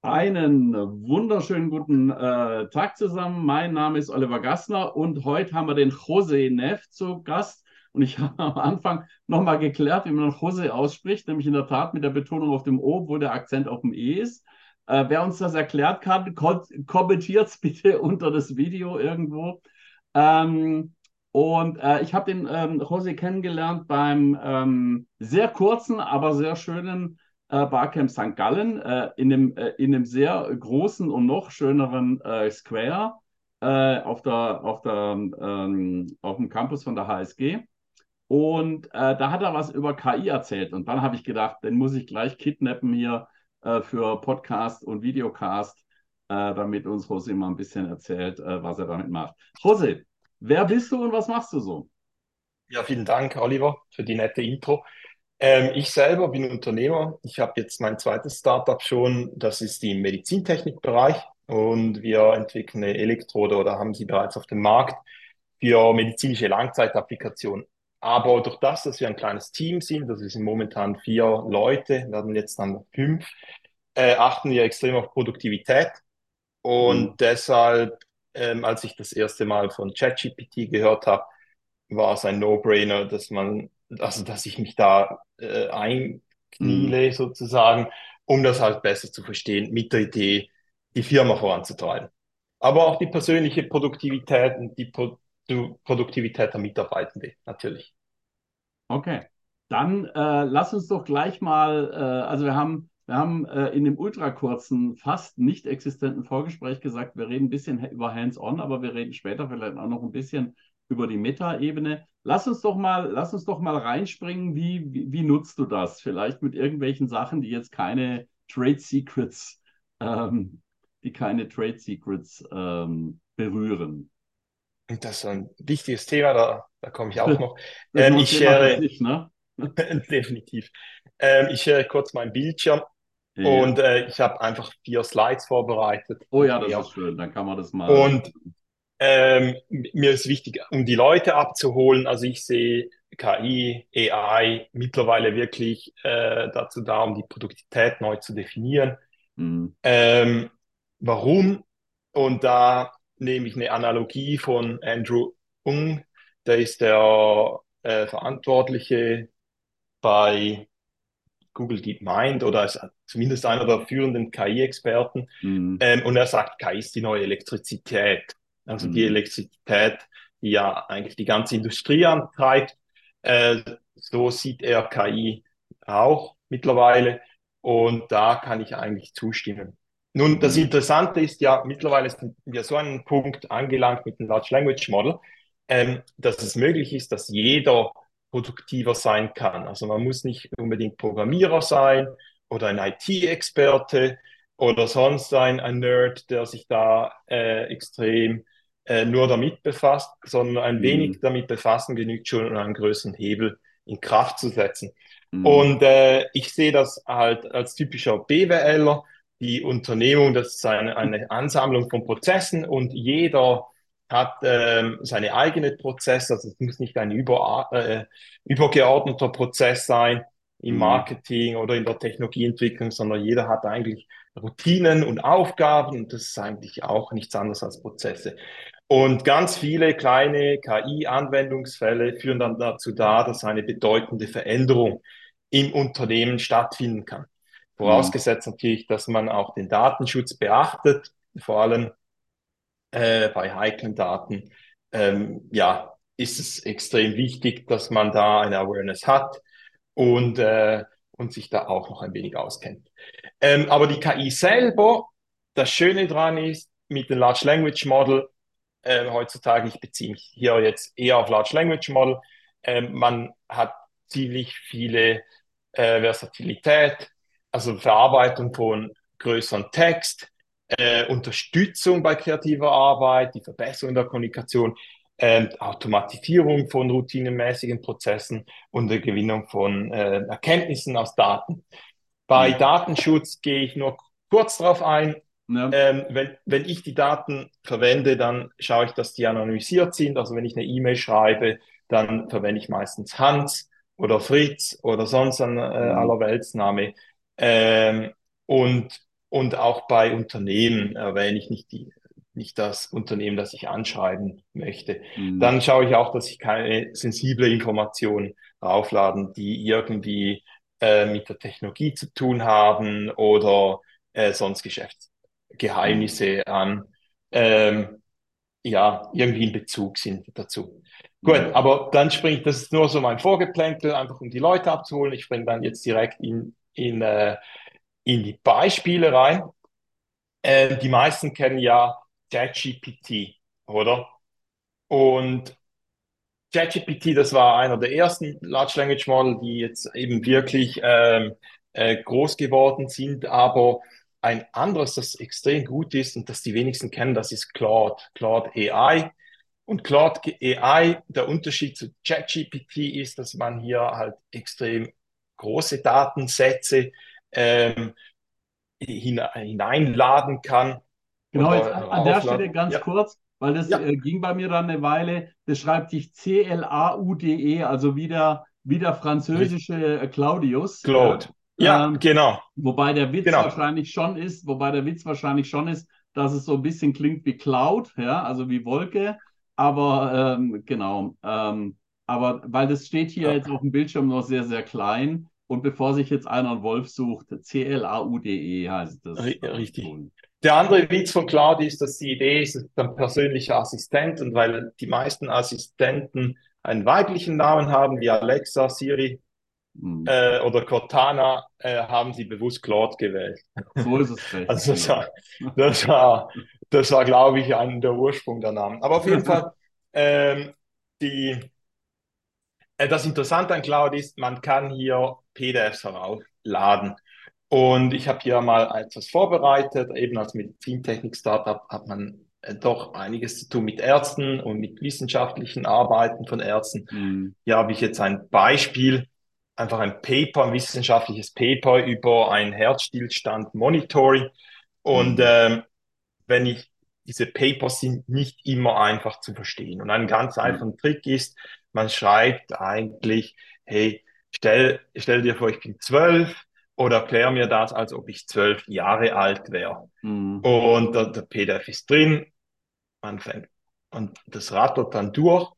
Einen wunderschönen guten äh, Tag zusammen. Mein Name ist Oliver Gassner und heute haben wir den José Neff zu Gast. Und ich habe am Anfang nochmal geklärt, wie man José ausspricht, nämlich in der Tat mit der Betonung auf dem O, wo der Akzent auf dem E ist. Äh, wer uns das erklärt kann, ko kommentiert es bitte unter das Video irgendwo. Ähm, und äh, ich habe den ähm, José kennengelernt beim ähm, sehr kurzen, aber sehr schönen Barcamp St. Gallen äh, in, dem, äh, in einem sehr großen und noch schöneren äh, Square äh, auf, der, auf, der, ähm, auf dem Campus von der HSG. Und äh, da hat er was über KI erzählt. Und dann habe ich gedacht, den muss ich gleich kidnappen hier für Podcast und Videocast, damit uns Jose mal ein bisschen erzählt, was er damit macht. Jose, wer bist du und was machst du so? Ja, vielen Dank, Oliver, für die nette Intro. Ähm, ich selber bin Unternehmer. Ich habe jetzt mein zweites Startup schon. Das ist im Medizintechnikbereich und wir entwickeln eine Elektrode oder haben sie bereits auf dem Markt für medizinische Langzeitapplikationen. Aber durch das, dass wir ein kleines Team sind, das sind momentan vier Leute, werden jetzt dann fünf, äh, achten wir extrem auf Produktivität. Und mhm. deshalb, ähm, als ich das erste Mal von ChatGPT gehört habe, war es ein No-Brainer, dass man also dass ich mich da äh, einkniele mhm. sozusagen, um das halt besser zu verstehen, mit der Idee, die Firma voranzutreiben. Aber auch die persönliche Produktivität und die Pro Produktivität der Mitarbeitenden natürlich. Okay, dann äh, lass uns doch gleich mal, äh, also wir haben, wir haben äh, in dem ultrakurzen, fast nicht existenten Vorgespräch gesagt, wir reden ein bisschen über Hands-on, aber wir reden später vielleicht auch noch ein bisschen über die Meta-Ebene. Lass uns doch mal, lass uns doch mal reinspringen. Wie, wie, wie, nutzt du das? Vielleicht mit irgendwelchen Sachen, die jetzt keine Trade Secrets, ähm, die keine Trade Secrets ähm, berühren. Das ist ein wichtiges Thema, da, da komme ich auch noch. Ähm, ich share, nicht, ne? definitiv. Ähm, ich share kurz meinen Bildschirm. Ja. Und äh, ich habe einfach vier Slides vorbereitet. Oh ja, das ja. ist schön. Dann kann man das mal. Und ähm, mir ist wichtig, um die Leute abzuholen. Also ich sehe KI, AI mittlerweile wirklich äh, dazu da, um die Produktivität neu zu definieren. Mhm. Ähm, warum? Und da nehme ich eine Analogie von Andrew Ung, der ist der äh, Verantwortliche bei Google DeepMind oder ist zumindest einer der führenden KI-Experten. Mhm. Ähm, und er sagt, KI ist die neue Elektrizität. Also die mhm. Elektrizität, die ja eigentlich die ganze Industrie antreibt. Äh, so sieht er KI auch mittlerweile. Und da kann ich eigentlich zustimmen. Nun, das mhm. Interessante ist ja, mittlerweile sind wir so einen Punkt angelangt mit dem Large Language Model, ähm, dass es möglich ist, dass jeder produktiver sein kann. Also man muss nicht unbedingt Programmierer sein oder ein IT-Experte oder sonst ein, ein Nerd, der sich da äh, extrem äh, nur damit befasst, sondern ein mhm. wenig damit befassen genügt schon, um einen größeren Hebel in Kraft zu setzen. Mhm. Und äh, ich sehe das halt als typischer BWLer. Die Unternehmung, das ist eine, eine Ansammlung von Prozessen und jeder hat ähm, seine eigene Prozesse. Also es muss nicht ein über, äh, übergeordneter Prozess sein im mhm. Marketing oder in der Technologieentwicklung, sondern jeder hat eigentlich Routinen und Aufgaben und das ist eigentlich auch nichts anderes als Prozesse. Und ganz viele kleine KI-Anwendungsfälle führen dann dazu da, dass eine bedeutende Veränderung im Unternehmen stattfinden kann. Vorausgesetzt mhm. natürlich, dass man auch den Datenschutz beachtet, vor allem äh, bei heiklen Daten. Ähm, ja, ist es extrem wichtig, dass man da eine Awareness hat und, äh, und sich da auch noch ein wenig auskennt. Ähm, aber die KI selber, das Schöne dran ist, mit dem Large Language Model äh, heutzutage. Ich beziehe mich hier jetzt eher auf Large Language Model. Ähm, man hat ziemlich viele äh, Versatilität, also Verarbeitung von größeren Text, äh, Unterstützung bei kreativer Arbeit, die Verbesserung der Kommunikation, äh, Automatisierung von routinemäßigen Prozessen und der Gewinnung von äh, Erkenntnissen aus Daten. Bei. Datenschutz gehe ich nur kurz darauf ein. Ja. Ähm, wenn, wenn ich die Daten verwende, dann schaue ich, dass die anonymisiert sind. Also wenn ich eine E-Mail schreibe, dann verwende ich meistens Hans oder Fritz oder sonst ein äh, mhm. Allerweltsname. Ähm, und Und auch bei Unternehmen erwähne ich nicht die, nicht das Unternehmen, das ich anschreiben möchte. Mhm. Dann schaue ich auch, dass ich keine sensible Informationen raufladen, die irgendwie äh, mit der Technologie zu tun haben oder äh, sonst Geschäftsgeheimnisse an, ähm, ja, irgendwie in Bezug sind dazu. Gut, aber dann springe ich, das ist nur so mein Vorgeplänkel, einfach um die Leute abzuholen. Ich springe dann jetzt direkt in, in, äh, in die Beispiele rein. Äh, die meisten kennen ja ChatGPT, oder? Und ChatGPT, das war einer der ersten Large Language Model, die jetzt eben wirklich ähm, äh, groß geworden sind. Aber ein anderes, das extrem gut ist und das die wenigsten kennen, das ist Claude, Claude AI. Und Claude AI, der Unterschied zu ChatGPT ist, dass man hier halt extrem große Datensätze ähm, hineinladen kann. Genau, jetzt an, an der Stelle ganz ja. kurz, weil das ja. äh, ging bei mir dann eine Weile. Das schreibt sich C-L-A-U-D-E, also wieder, wieder französische äh, Claudius. Claude. Ja, ähm, genau. Wobei der Witz genau. wahrscheinlich schon ist, wobei der Witz wahrscheinlich schon ist, dass es so ein bisschen klingt wie Cloud, ja, also wie Wolke. Aber ähm, genau, ähm, aber weil das steht hier ja. jetzt auf dem Bildschirm noch sehr, sehr klein. Und bevor sich jetzt einer einen Wolf sucht, C-L-A-U-D-E heißt das. Richtig. Der andere Witz von Cloud ist, dass die Idee ist, ein persönlicher Assistent und weil die meisten Assistenten einen weiblichen Namen haben, wie Alexa, Siri hm. äh, oder Cortana, äh, haben sie bewusst Claude gewählt. So ist es recht. Also das war, das war, das war glaube ich, ein, der Ursprung der Namen. Aber auf jeden Fall, ähm, die, äh, das Interessante an Cloud ist, man kann hier PDFs heraufladen. Und ich habe hier mal etwas vorbereitet. Eben als Medizintechnik-Startup hat man äh, doch einiges zu tun mit Ärzten und mit wissenschaftlichen Arbeiten von Ärzten. Mhm. Hier habe ich jetzt ein Beispiel, einfach ein Paper, ein wissenschaftliches Paper über ein Herzstillstand Monitoring. Und mhm. ähm, wenn ich diese Papers sind nicht immer einfach zu verstehen. Und ein ganz mhm. einfacher Trick ist, man schreibt eigentlich, hey, stell, stell dir vor, ich bin zwölf, oder erklär mir das, als ob ich zwölf Jahre alt wäre. Mhm. Und der, der, PDF ist drin, man fängt, und das rattert dann durch.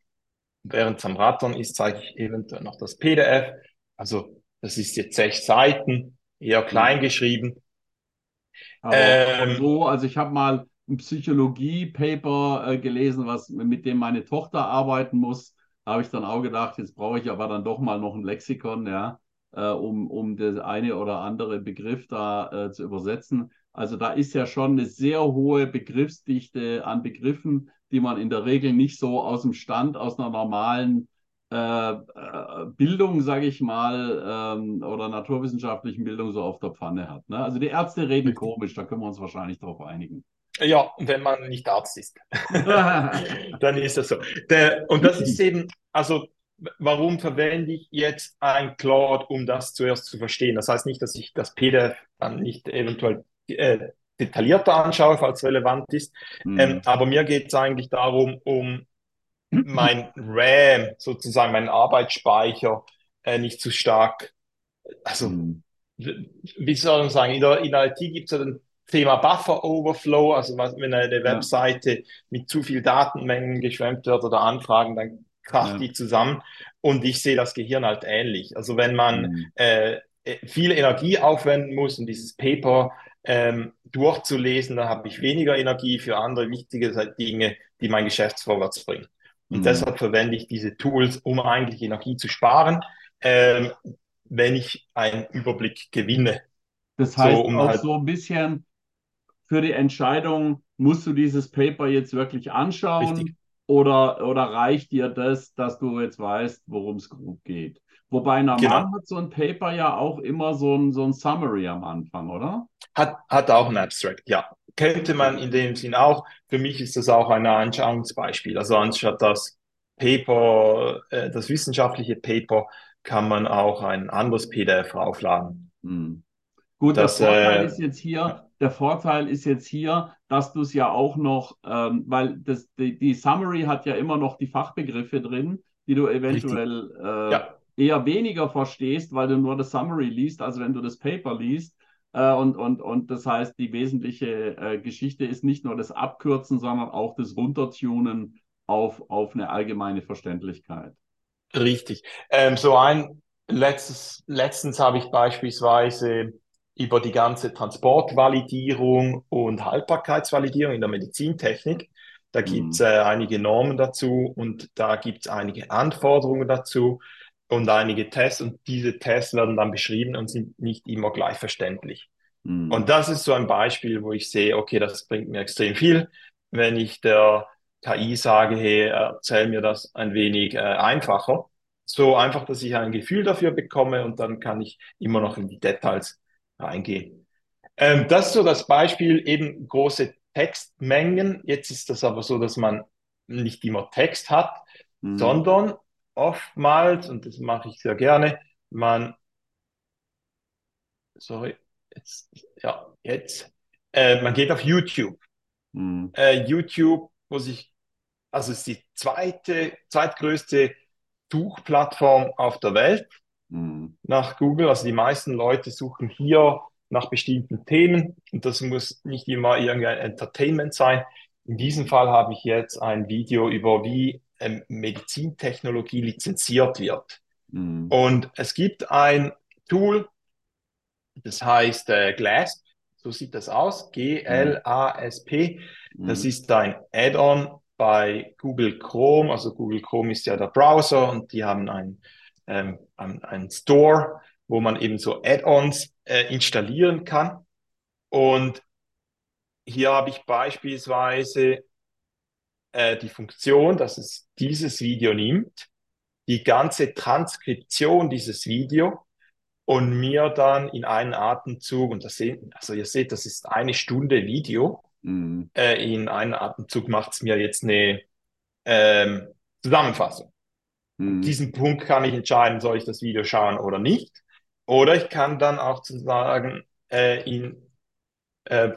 Während es am Rattern ist, zeige ich eventuell noch das PDF. Also das ist jetzt sechs Seiten, eher klein geschrieben. Aber ähm, so, also ich habe mal ein Psychologie-Paper äh, gelesen, was mit dem meine Tochter arbeiten muss. Da habe ich dann auch gedacht, jetzt brauche ich aber dann doch mal noch ein Lexikon, ja äh, um, um das eine oder andere Begriff da äh, zu übersetzen. Also da ist ja schon eine sehr hohe Begriffsdichte an Begriffen, die man in der Regel nicht so aus dem Stand, aus einer normalen Bildung, sage ich mal, ähm, oder naturwissenschaftlichen Bildung so auf der Pfanne hat. Ne? Also die Ärzte reden komisch, da können wir uns wahrscheinlich darauf einigen. Ja, wenn man nicht Arzt ist, dann ist das so. Der, und das ist eben, also warum verwende ich jetzt ein Claude, um das zuerst zu verstehen? Das heißt nicht, dass ich das PDF dann nicht eventuell äh, detaillierter anschaue, falls relevant ist. Mhm. Ähm, aber mir geht es eigentlich darum, um mein RAM, sozusagen meinen Arbeitsspeicher, äh, nicht zu stark, also mhm. wie soll man sagen, in der, in der IT gibt es ja ein Thema Buffer Overflow, also wenn eine Webseite ja. mit zu viel Datenmengen geschwemmt wird oder Anfragen, dann kracht ja. die zusammen. Und ich sehe das Gehirn halt ähnlich. Also wenn man mhm. äh, äh, viel Energie aufwenden muss, um dieses Paper ähm, durchzulesen, dann habe ich weniger Energie für andere wichtige Dinge, die mein Geschäft vorwärts bringen. Und mhm. deshalb verwende ich diese Tools, um eigentlich Energie zu sparen, ähm, wenn ich einen Überblick gewinne. Das heißt so, um auch halt so ein bisschen für die Entscheidung, musst du dieses Paper jetzt wirklich anschauen? Richtig. Oder, oder reicht dir das, dass du jetzt weißt, worum es grob geht? Wobei normal genau. hat so ein Paper ja auch immer so ein, so ein Summary am Anfang, oder? Hat, hat auch ein Abstract, ja. Könnte man in dem Sinn auch. Für mich ist das auch ein Anschauungsbeispiel. Also anstatt das Paper, äh, das wissenschaftliche Paper, kann man auch ein anderes PDF aufladen. Hm. Gut, das, das Vorteil äh, ist jetzt hier, der Vorteil ist jetzt hier, dass du es ja auch noch, ähm, weil das, die, die, Summary hat ja immer noch die Fachbegriffe drin, die du eventuell äh, ja. eher weniger verstehst, weil du nur das Summary liest, als wenn du das Paper liest. Äh, und, und, und das heißt, die wesentliche äh, Geschichte ist nicht nur das Abkürzen, sondern auch das Runtertunen auf, auf eine allgemeine Verständlichkeit. Richtig. Ähm, so ein letztes, letztens habe ich beispielsweise über die ganze Transportvalidierung und Haltbarkeitsvalidierung in der Medizintechnik. Da gibt es mhm. äh, einige Normen dazu und da gibt es einige Anforderungen dazu und einige Tests und diese Tests werden dann beschrieben und sind nicht immer gleich verständlich. Mhm. Und das ist so ein Beispiel, wo ich sehe, okay, das bringt mir extrem viel, wenn ich der KI sage, hey, erzähl mir das ein wenig äh, einfacher. So einfach, dass ich ein Gefühl dafür bekomme und dann kann ich immer noch in die Details reingehen. Ähm, das ist so das Beispiel, eben große Textmengen. Jetzt ist das aber so, dass man nicht immer Text hat, mhm. sondern oftmals, und das mache ich sehr gerne, man, sorry, jetzt, ja, jetzt, äh, man geht auf YouTube. Mhm. Äh, YouTube, wo sich, also ist die zweite, zweitgrößte Suchplattform auf der Welt mhm. nach Google. Also die meisten Leute suchen hier nach bestimmten Themen und das muss nicht immer irgendein Entertainment sein. In diesem Fall habe ich jetzt ein Video über wie ähm, Medizintechnologie lizenziert wird. Mhm. Und es gibt ein Tool, das heißt äh, GLASP, so sieht das aus, G-L-A-S-P. Das mhm. ist ein Add-on bei Google Chrome. Also Google Chrome ist ja der Browser und die haben ein, ähm, ein Store, wo man eben so Add-ons äh, installieren kann. Und hier habe ich beispielsweise äh, die Funktion, dass es dieses Video nimmt, die ganze Transkription dieses Video und mir dann in einen Atemzug, und das sehen, also ihr seht, das ist eine Stunde Video, mhm. äh, in einem Atemzug macht es mir jetzt eine ähm, Zusammenfassung. Mhm. Diesen Punkt kann ich entscheiden, soll ich das Video schauen oder nicht. Oder ich kann dann auch zu sagen, äh, in, äh,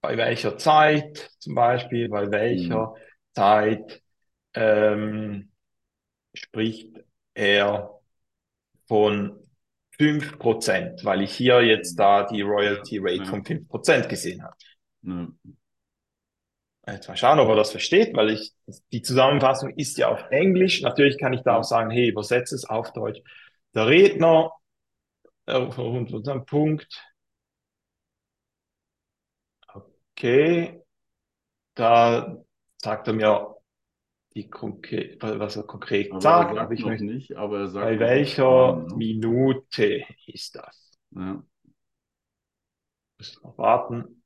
bei welcher Zeit zum Beispiel, bei welcher mhm. Zeit ähm, spricht er von 5%, weil ich hier jetzt da die Royalty Rate ja. von 5% gesehen habe. Ja. Jetzt mal schauen, ob er das versteht, weil ich, die Zusammenfassung ist ja auf Englisch. Natürlich kann ich da auch sagen, hey, übersetze es auf Deutsch. Der Redner, äh, unseren Punkt, Okay, da sagt er mir, die konkret, was er konkret aber sagt. Er sagt ich noch nicht, aber er sagt bei welcher nicht, ne? Minute ist das? Ja. Müssen wir warten.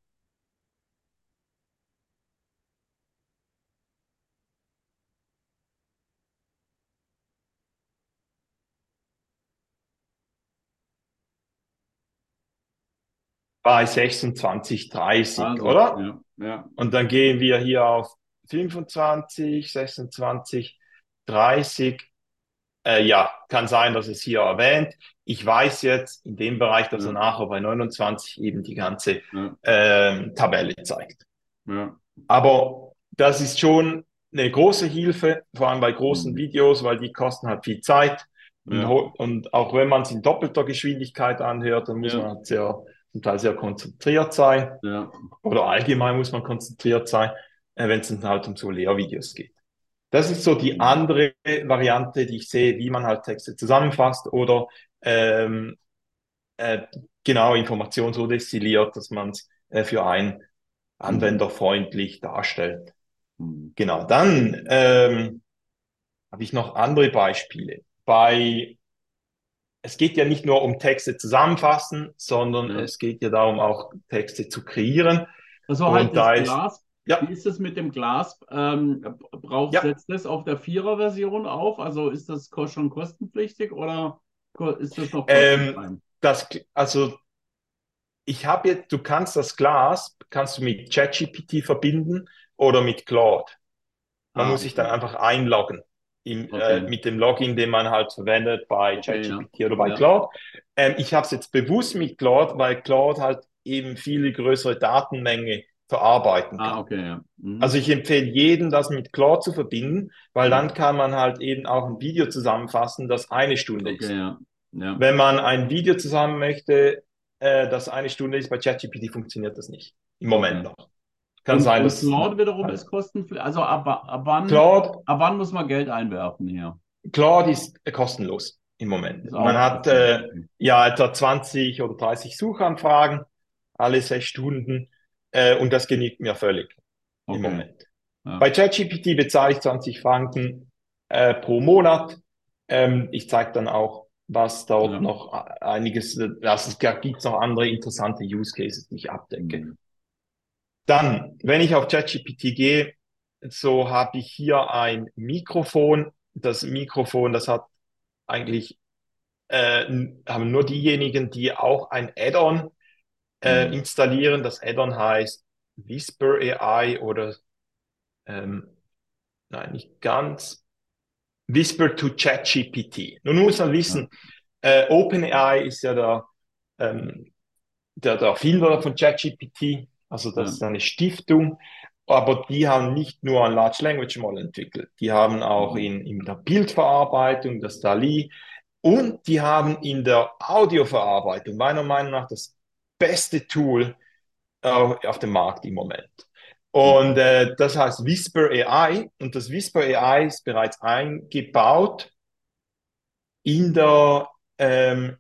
Bei 26, 30, also, oder? Ja, ja. Und dann gehen wir hier auf 25, 26, 30. Äh, ja, kann sein, dass es hier erwähnt. Ich weiß jetzt in dem Bereich, dass ja. er nachher bei 29 eben die ganze ja. ähm, Tabelle zeigt. Ja. Aber das ist schon eine große Hilfe, vor allem bei großen mhm. Videos, weil die kosten halt viel Zeit. Und, und auch wenn man es in doppelter Geschwindigkeit anhört, dann muss man halt sehr zum Teil sehr konzentriert sein. Ja. Oder allgemein muss man konzentriert sein, äh, wenn es dann halt um so Lehrvideos geht. Das ist so die andere Variante, die ich sehe, wie man halt Texte zusammenfasst oder ähm, äh, genau Informationen so destilliert, dass man es äh, für einen Anwender freundlich darstellt. Mhm. Genau, dann ähm, habe ich noch andere Beispiele. Bei es geht ja nicht nur um Texte zusammenfassen, sondern ja. es geht ja darum, auch Texte zu kreieren. Also halt Und das Glas. ja. Wie ist es mit dem Glas? Ähm, braucht ja. setzt das auf der Vierer-Version auf? Also ist das schon kostenpflichtig oder ist das noch ähm, das, Also ich habe jetzt, du kannst das Glas, kannst du mit ChatGPT verbinden oder mit Claude. Man ah, muss sich dann einfach einloggen im, okay. äh, mit dem Login, den man halt verwendet bei ChatGPT ja. oder bei ja. Cloud. Ähm, ich habe es jetzt bewusst mit Cloud, weil Cloud halt eben viel größere Datenmenge verarbeiten ah, kann. Ah, okay, ja. mhm. Also ich empfehle jedem, das mit Cloud zu verbinden, weil mhm. dann kann man halt eben auch ein Video zusammenfassen, das eine Stunde okay, ist. Wenn man ein Video zusammen möchte, äh, das eine Stunde ist. Bei ChatGPT funktioniert das nicht. Im Moment noch. Kann Und, sein, und Cloud wiederum ist kostenpflichtig. Also ab, ab wann, Cloud, ab wann muss man Geld einwerfen hier? Cloud ist äh, kostenlos im Moment. Man hat äh, ja etwa 20 oder 30 Suchanfragen alle sechs Stunden äh, und das genügt mir völlig im Okay. Moment. Ja. Bei ChatGPT bezahle ich 20 Franken äh, pro Monat. Ähm, ich zeige dann auch, was dort Ja. noch a- einiges, äh, also es gibt noch andere interessante Use Cases, die ich abdecke. Dann, wenn ich auf ChatGPT gehe, so habe ich hier ein Mikrofon. Das Mikrofon, das hat eigentlich äh, haben nur diejenigen, die auch ein Add-on äh, Mhm. installieren. Das Add-on heißt Whisper AI oder ähm, nein, nicht ganz. Whisper to ChatGPT. Nun muss man wissen, äh, OpenAI ist ja der, ähm, der, der Erfinder von ChatGPT, also das Ja. ist eine Stiftung, aber die haben nicht nur ein Large Language Model entwickelt, die haben auch Mhm. in, in der Bildverarbeitung das DALI und die haben in der Audioverarbeitung meiner Meinung nach das beste Tool äh, auf dem Markt im Moment. Und äh, das heißt Whisper AI und das Whisper AI ist bereits eingebaut in der, ähm,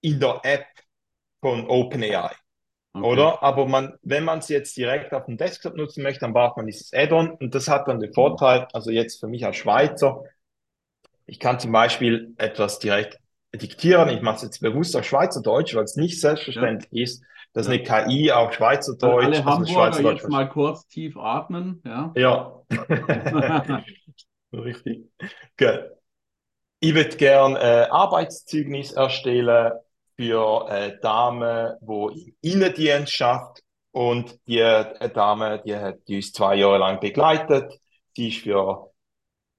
in der App von OpenAI. Okay. Oder? Aber man, wenn man es jetzt direkt auf dem Desktop nutzen möchte, dann braucht man dieses Add-on und das hat dann den Vorteil, also jetzt für mich als Schweizer, ich kann zum Beispiel etwas direkt diktieren. Ich mache es jetzt bewusst auf Schweizerdeutsch, weil es nicht selbstverständlich ist, dass Ja. eine KI auf Dann Schweizerdeutsch, alle Hamburger Schweizerdeutsch jetzt mal kurz tief atmen. Ja. Ja. Richtig. Gut. Ich würde gern äh, Arbeitszeugnis erstellen für eine Dame, wo im Innendienst schafft und die äh, Dame, die hat die uns zwei Jahre lang begleitet. Die ist für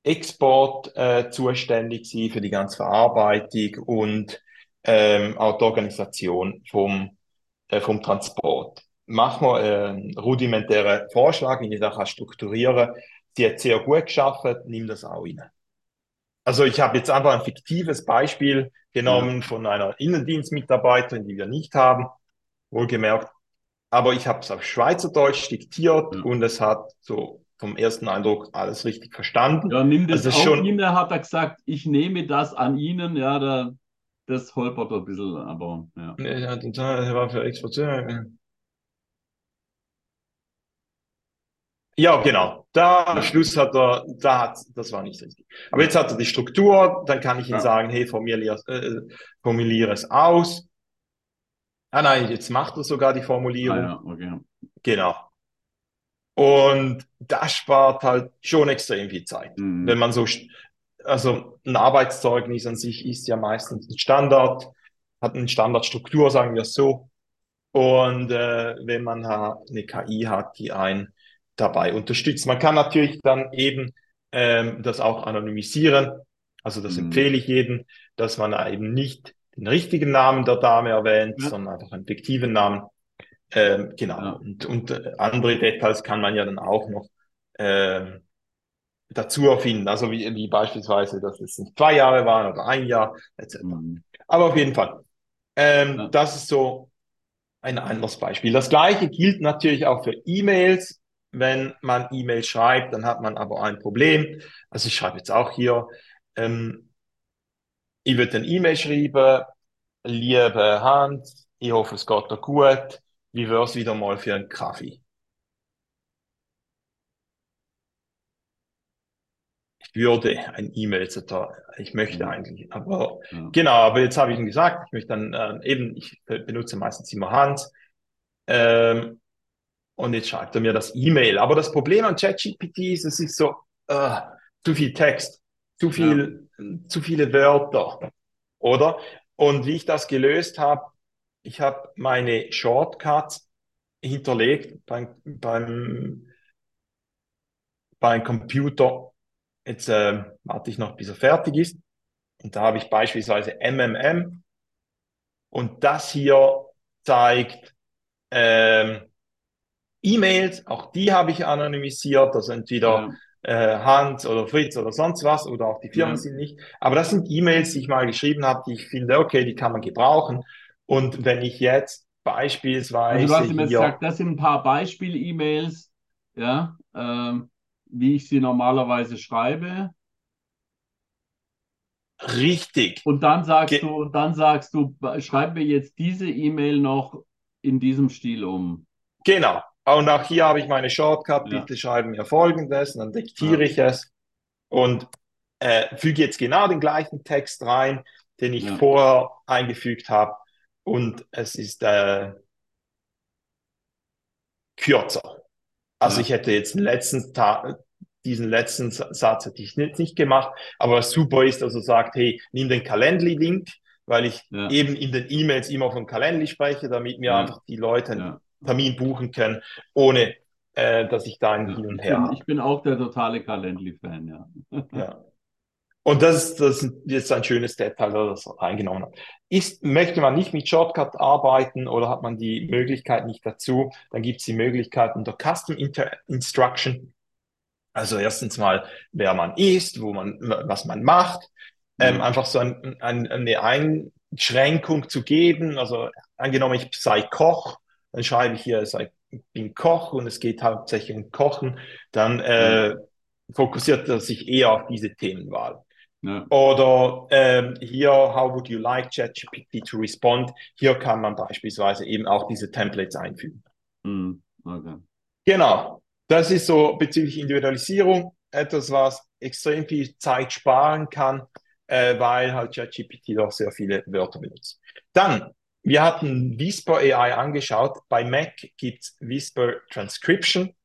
Export äh, zuständig sie für die ganze Verarbeitung und ähm, auch die Organisation vom, äh, vom Transport. Mach mal äh, einen rudimentären Vorschlag, wie ich das kann strukturieren. Sie hat sehr gut geschafft, nimm das auch rein. Also ich habe jetzt einfach ein fiktives Beispiel genommen von einer Innendienstmitarbeiterin, die wir nicht haben, wohlgemerkt. Aber ich habe es auf Schweizerdeutsch diktiert Ja. und es hat so vom ersten Eindruck alles richtig verstanden. Ja, nimm das Also auch schon- Ihnen, hat er gesagt, ich nehme das an Ihnen. Ja, da, das holpert ein bisschen, aber ja. Ja, das war für Exporteur. Ja, genau. Da am. Schluss hat er, da hat, das war nicht richtig. Aber jetzt hat er die Struktur, dann kann ich ihm Ja. sagen, hey, formuliere, äh, formuliere es aus. Ah nein, jetzt macht er sogar die Ah, Formulierung. ja, okay. Genau. Und das spart halt schon extrem viel Zeit. Mhm. Wenn man so, also ein Arbeitszeugnis an sich ist ja meistens ein Standard, hat eine Standardstruktur, sagen wir es so. Und äh, wenn man eine KI hat, die einen dabei unterstützt. Man kann natürlich dann eben ähm, das auch anonymisieren. Also das Mhm. empfehle ich jedem, dass man eben nicht den richtigen Namen der Dame erwähnt, Ja. sondern einfach einen fiktiven Namen. Ähm, genau. Ja. Und, und äh, andere Details kann man ja dann auch noch ähm, dazu erfinden. Also wie, wie beispielsweise, dass es nicht zwei Jahre waren oder ein Jahr, etc. Mhm. Aber auf jeden Fall. Ähm, Ja. Das ist so ein anderes Beispiel. Das gleiche gilt natürlich auch für E-Mails. Wenn man E-Mails schreibt, dann hat man aber ein Problem. Also ich schreibe jetzt auch hier, ähm, ich würde ein E-Mail schreiben, liebe Hans, ich hoffe, es geht dir gut. Wie wär's wieder mal für einen Kaffee? Ich würde ein E-Mail. Ich möchte Mhm. eigentlich, aber Ja. Genau, aber jetzt habe ich ihm gesagt, ich möchte dann ähm, eben, ich be- benutze meistens immer Hans. Ähm, und jetzt schreibt er mir das E-Mail. Aber das Problem an ChatGPT ist, es ist so äh, zu viel Text, zu viel, zu viele Wörter, oder? Und wie ich das gelöst habe, ich habe meine Shortcuts hinterlegt beim, beim, beim Computer. Jetzt ähm, warte ich noch, bis er fertig ist. Und da habe ich beispielsweise MMM. Und das hier zeigt ähm, E-Mails, auch die habe ich anonymisiert, also entweder Ja. äh, Hans oder Fritz oder sonst was, oder auch die Firmen Ja. sind nicht. Aber das sind E-Mails, die ich mal geschrieben habe, die ich finde, okay, die kann man gebrauchen. Und wenn ich jetzt beispielsweise Also du hast ihm jetzt hier, gesagt, das sind ein paar Beispiel-E-Mails, ja, ähm, wie ich sie normalerweise schreibe. richtig, Und dann sagst Ge- du, dann sagst du, schreib mir jetzt diese E-Mail noch in diesem Stil um. genau. Und auch hier habe ich meine Shortcut, Ja. bitte schreiben mir folgendes, und dann diktiere Ja. ich es und äh, füge jetzt genau den gleichen Text rein, den ich Ja. vorher eingefügt habe. Und es ist äh, kürzer. Also ich hätte jetzt letzten Ta diesen letzten Sa- Satz hätte ich nicht, nicht gemacht, aber was super ist, also sagt, hey, nimm den Calendly-Link, weil ich eben in den E-Mails immer von Calendly spreche, damit mir einfach die Leute. Termin buchen können, ohne äh, dass ich da ein. Hin und Her habe. ich bin auch der totale Calendly-Fan, ja. Ja. Und das ist, das ist jetzt ein schönes Detail, das das reingenommen hat. Ist, möchte man nicht mit Shortcut arbeiten oder hat man die Möglichkeit nicht dazu, dann gibt es die Möglichkeit unter Custom Inter Instruction. Also erstens mal, wer man ist, wo man, was man macht, ähm, Mhm. einfach so ein, ein, eine Einschränkung zu geben. Also angenommen, ich sei Koch, dann schreibe ich hier, ich bin Koch und es geht hauptsächlich um Kochen, dann äh, fokussiert er sich eher auf diese Themenwahl. Ja. Oder ähm, hier, how would you like ChatGPT to respond? Hier kann man beispielsweise eben auch diese Templates einfügen. Mhm. Okay. Genau, das ist so bezüglich Individualisierung etwas, was extrem viel Zeit sparen kann, äh, weil halt ChatGPT doch sehr viele Wörter benutzt. Dann, wir hatten Whisper AI angeschaut. Bei Mac gibt's Whisper Transcription.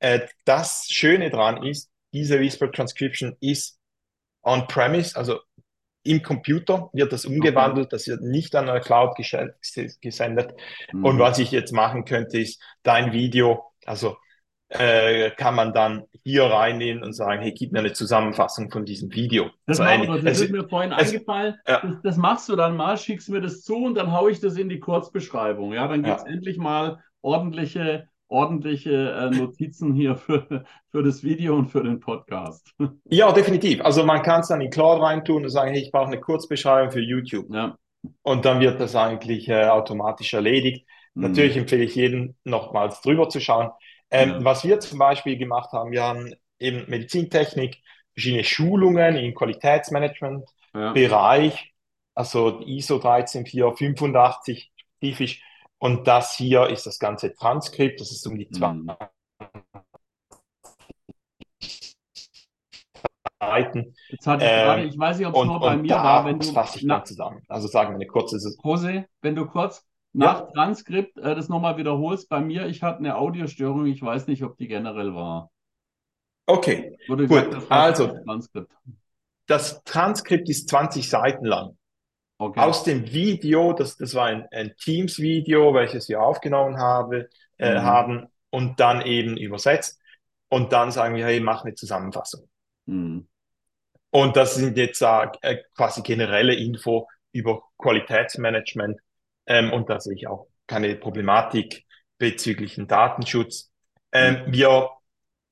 Äh, das Schöne dran ist, diese Whisper Transcription ist on-premise, also im Computer wird das umgewandelt, das wird nicht an eine Cloud gesendet. Und Mhm. was ich jetzt machen könnte, ist dein Video, also äh, kann man dann hier reinnehmen und sagen, hey, gib mir eine Zusammenfassung von diesem Video. Das, Also machen wir, das es- ist mir vorhin es- eingefallen. ja. Das, das machst du dann mal, schickst mir das zu und dann haue ich das in die Kurzbeschreibung. Ja, dann gibt es Ja. endlich mal ordentliche, ordentliche äh, Notizen hier für, für das Video und für den Podcast. Ja, definitiv. Also man kann es dann in Claude reintun und sagen, hey, ich brauche eine Kurzbeschreibung für YouTube. Ja. Und dann wird das eigentlich äh, automatisch erledigt. Mhm. Natürlich empfehle ich jedem nochmals drüber zu schauen. Ähm, Ja. Was wir zum Beispiel gemacht haben, wir haben eben Medizintechnik, verschiedene Schulungen im Qualitätsmanagement-Bereich, Ja. also ISO 13485 spezifisch. Und das hier ist das ganze Transkript, das ist um die zwei Mhm. Seiten. Jetzt hatte ich Ähm, gerade, ich weiß nicht, ob es nur bei mir war, wenn das du, fasse ich na, zusammen. Also sagen wir eine kurze, Jose, wenn du kurz Ja. nach Transkript äh, das nochmal wiederholst, bei mir, ich hatte eine Audiostörung, ich weiß nicht, ob die generell war. okay. Wurde Gut, gesagt, also- das Transkript. Das Transkript ist 20 Seiten lang. Okay. Aus dem Video, das, das war ein, ein Teams-Video, welches wir aufgenommen habe, äh, Mhm. haben und dann eben übersetzt. Und dann sagen wir, hey, mach eine Zusammenfassung. Mhm. Und das sind jetzt äh, quasi generelle Info über Qualitätsmanagement. Ähm, und da sehe ich auch keine Problematik bezüglich dem Datenschutz. Ähm, wir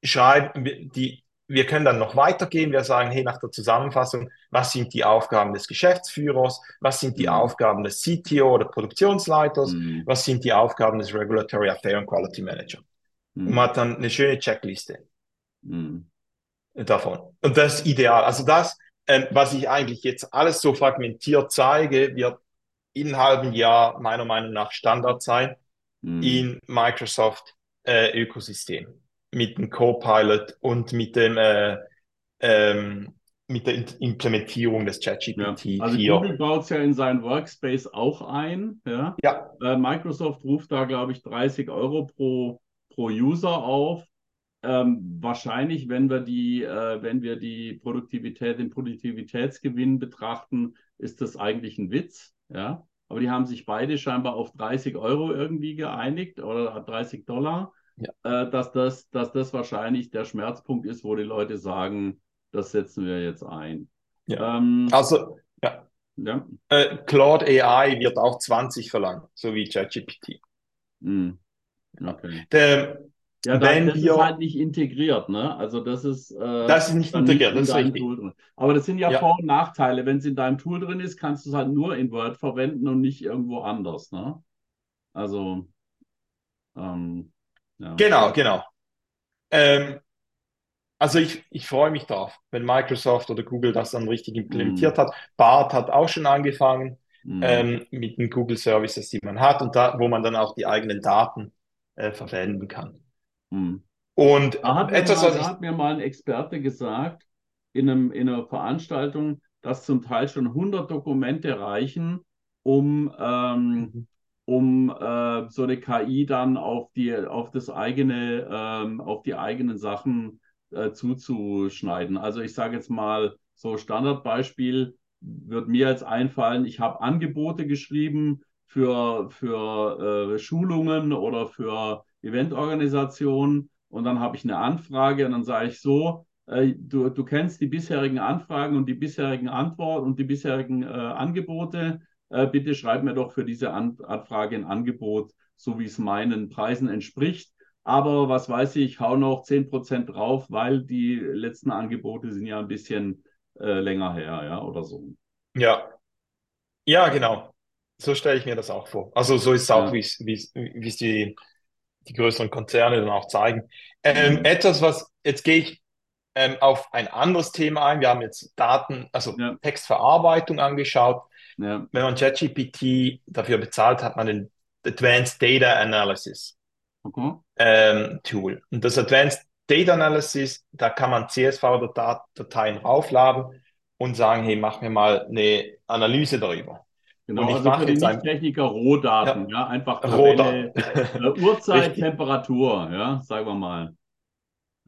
schreiben, die, wir können dann noch weitergehen. Wir sagen, hey, nach der Zusammenfassung, was sind die Aufgaben des Geschäftsführers? Was sind die Mhm. Aufgaben des CTO oder Produktionsleiters? Mhm. Was sind die Aufgaben des Regulatory Affair und Quality Manager? Und Mhm. man hat dann eine schöne Checkliste Mhm. davon. Und das ist ideal. Also das, ähm, was ich eigentlich jetzt alles so fragmentiert zeige, wird in einem halben Jahr meiner Meinung nach Standard sein Mhm. in Microsoft äh, Ökosystem mit dem Copilot und mit dem äh, ähm, mit der In- Implementierung des Ja. ChatGPT Also 4. Google baut es ja in seinen Workspace auch ein. Ja. Ja, Äh, Microsoft ruft da, glaube ich, 30 Euro pro, pro User auf. Ähm, wahrscheinlich, wenn wir die, äh, wenn wir die Produktivität, den Produktivitätsgewinn betrachten, ist das eigentlich ein Witz. Ja. Aber die haben sich beide scheinbar auf 30 Euro irgendwie geeinigt oder 30 Dollar, Ja. äh, dass das, dass das wahrscheinlich der Schmerzpunkt ist, wo die Leute sagen, das setzen wir jetzt ein. Ja. Ähm, also ja. ja. Äh, Claude AI wird auch 20 verlangen, so wie ChatGPT. Hm. Okay. Der, Ja, da, Wenn das wir- ist halt nicht integriert, ne? Also das ist, äh, Das ist nicht integriert, in das ist richtig. Aber das sind ja, Ja. Vor- und Nachteile. Wenn es in deinem Tool drin ist, kannst du es halt nur in Word verwenden und nicht irgendwo anders, ne? Also, ähm, ja. Genau, genau. Ähm, also ich, ich freue mich drauf, wenn Microsoft oder Google das dann richtig implementiert Mm, hat. Bart hat auch schon angefangen mm, ähm, mit den Google Services, die man hat und da, wo man dann auch die eigenen Daten äh, verwenden kann. Mm. Und Da hat mir etwas, mal, was da ich, hat mir mal ein Experte gesagt, in einem, in einer Veranstaltung, dass zum Teil schon 100 Dokumente reichen, um, ähm, Mhm. um äh, so eine KI dann auf die, auf das eigene, ähm, auf die eigenen Sachen äh, zuzuschneiden. Also ich sage jetzt mal, so Standardbeispiel wird mir jetzt einfallen, ich habe Angebote geschrieben für, für äh, Schulungen oder für Eventorganisationen und dann habe ich eine Anfrage und dann sage ich so, äh, du, du kennst die bisherigen Anfragen und die bisherigen Antworten und die bisherigen äh, Angebote. Äh, bitte schreib mir doch für diese An Anfrage ein Angebot, so wie es meinen Preisen entspricht. Aber was weiß ich, ich hau noch 10% drauf, weil die letzten Angebote sind ja ein bisschen äh, länger her, ja, oder so. ja, ja, genau. So stelle ich mir das auch vor. Also so ist es auch, Ja. wie es die, die größeren Konzerne dann auch zeigen. Ähm, etwas, was, jetzt gehe ich ähm, auf ein anderes Thema ein. Wir haben jetzt Daten, also Ja, Textverarbeitung angeschaut. ja, Wenn man ChatGPT dafür bezahlt, hat man den Advanced Data Analysis okay. ähm, Tool. Und das Advanced Data Analysis, da kann man CSV-Dateien raufladen und sagen, hey, mach mir mal eine Analyse darüber. Und Genau, ich also für mache die jetzt ein Nicht-Techniker Rohdaten, ja, ja, einfach Rohdaten. Tabelle, äh, Uhrzeit, Richtig, Temperatur, ja, sagen wir mal.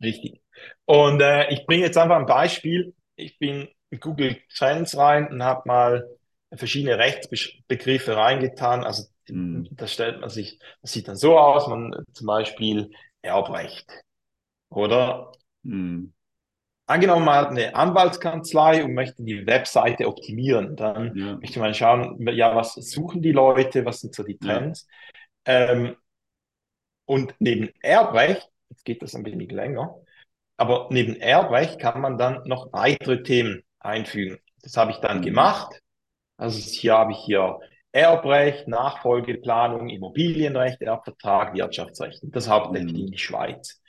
richtig. Und äh, ich bringe jetzt einfach ein Beispiel. Ich bin in Google Trends rein und habe mal verschiedene Rechtsbegriffe reingetan. Also Hm, da stellt man sich, das sieht dann so aus, man zum Beispiel Erbrecht oder hm, angenommen, man hat eine Anwaltskanzlei und möchte die Webseite optimieren, dann ja, möchte man schauen, ja, was suchen die Leute, was sind so die ja, Trends. Ähm, und neben Erbrecht, jetzt geht das ein wenig länger, aber neben Erbrecht kann man dann noch weitere Themen einfügen. Das habe ich dann hm, gemacht. Also hier habe ich hier Erbrecht, Nachfolgeplanung, Immobilienrecht, Erbvertrag, Wirtschaftsrecht. Das hauptsächlich in hm, die Schweiz.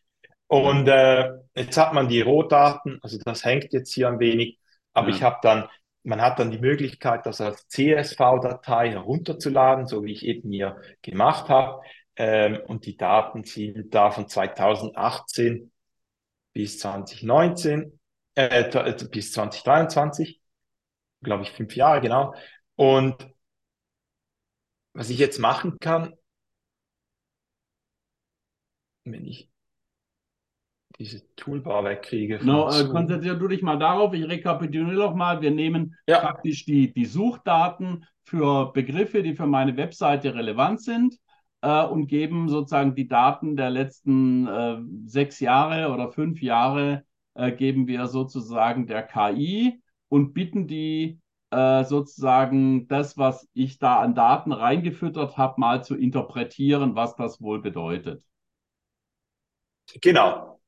Und äh, jetzt hat man die Rohdaten, also das hängt jetzt hier ein wenig, aber ich ja, habe dann, man hat dann die Möglichkeit, das als CSV-Datei herunterzuladen, so wie ich eben hier gemacht habe. Ähm, und die Daten sind da von 2018 bis 2019, äh, bis 2023, glaube ich, fünf Jahre genau. Und was ich jetzt machen kann, wenn ich diese Toolbar wegkriege von äh, konzentrier du dich mal darauf. Ich rekapituliere noch mal. Wir nehmen Ja, praktisch die, die Suchdaten für Begriffe, die für meine Webseite relevant sind, äh, und geben sozusagen die Daten der letzten äh, sechs Jahre oder fünf Jahre, äh, geben wir sozusagen der KI und bitten die äh, sozusagen das, was ich da an Daten reingefüttert habe, mal zu interpretieren, was das wohl bedeutet. genau.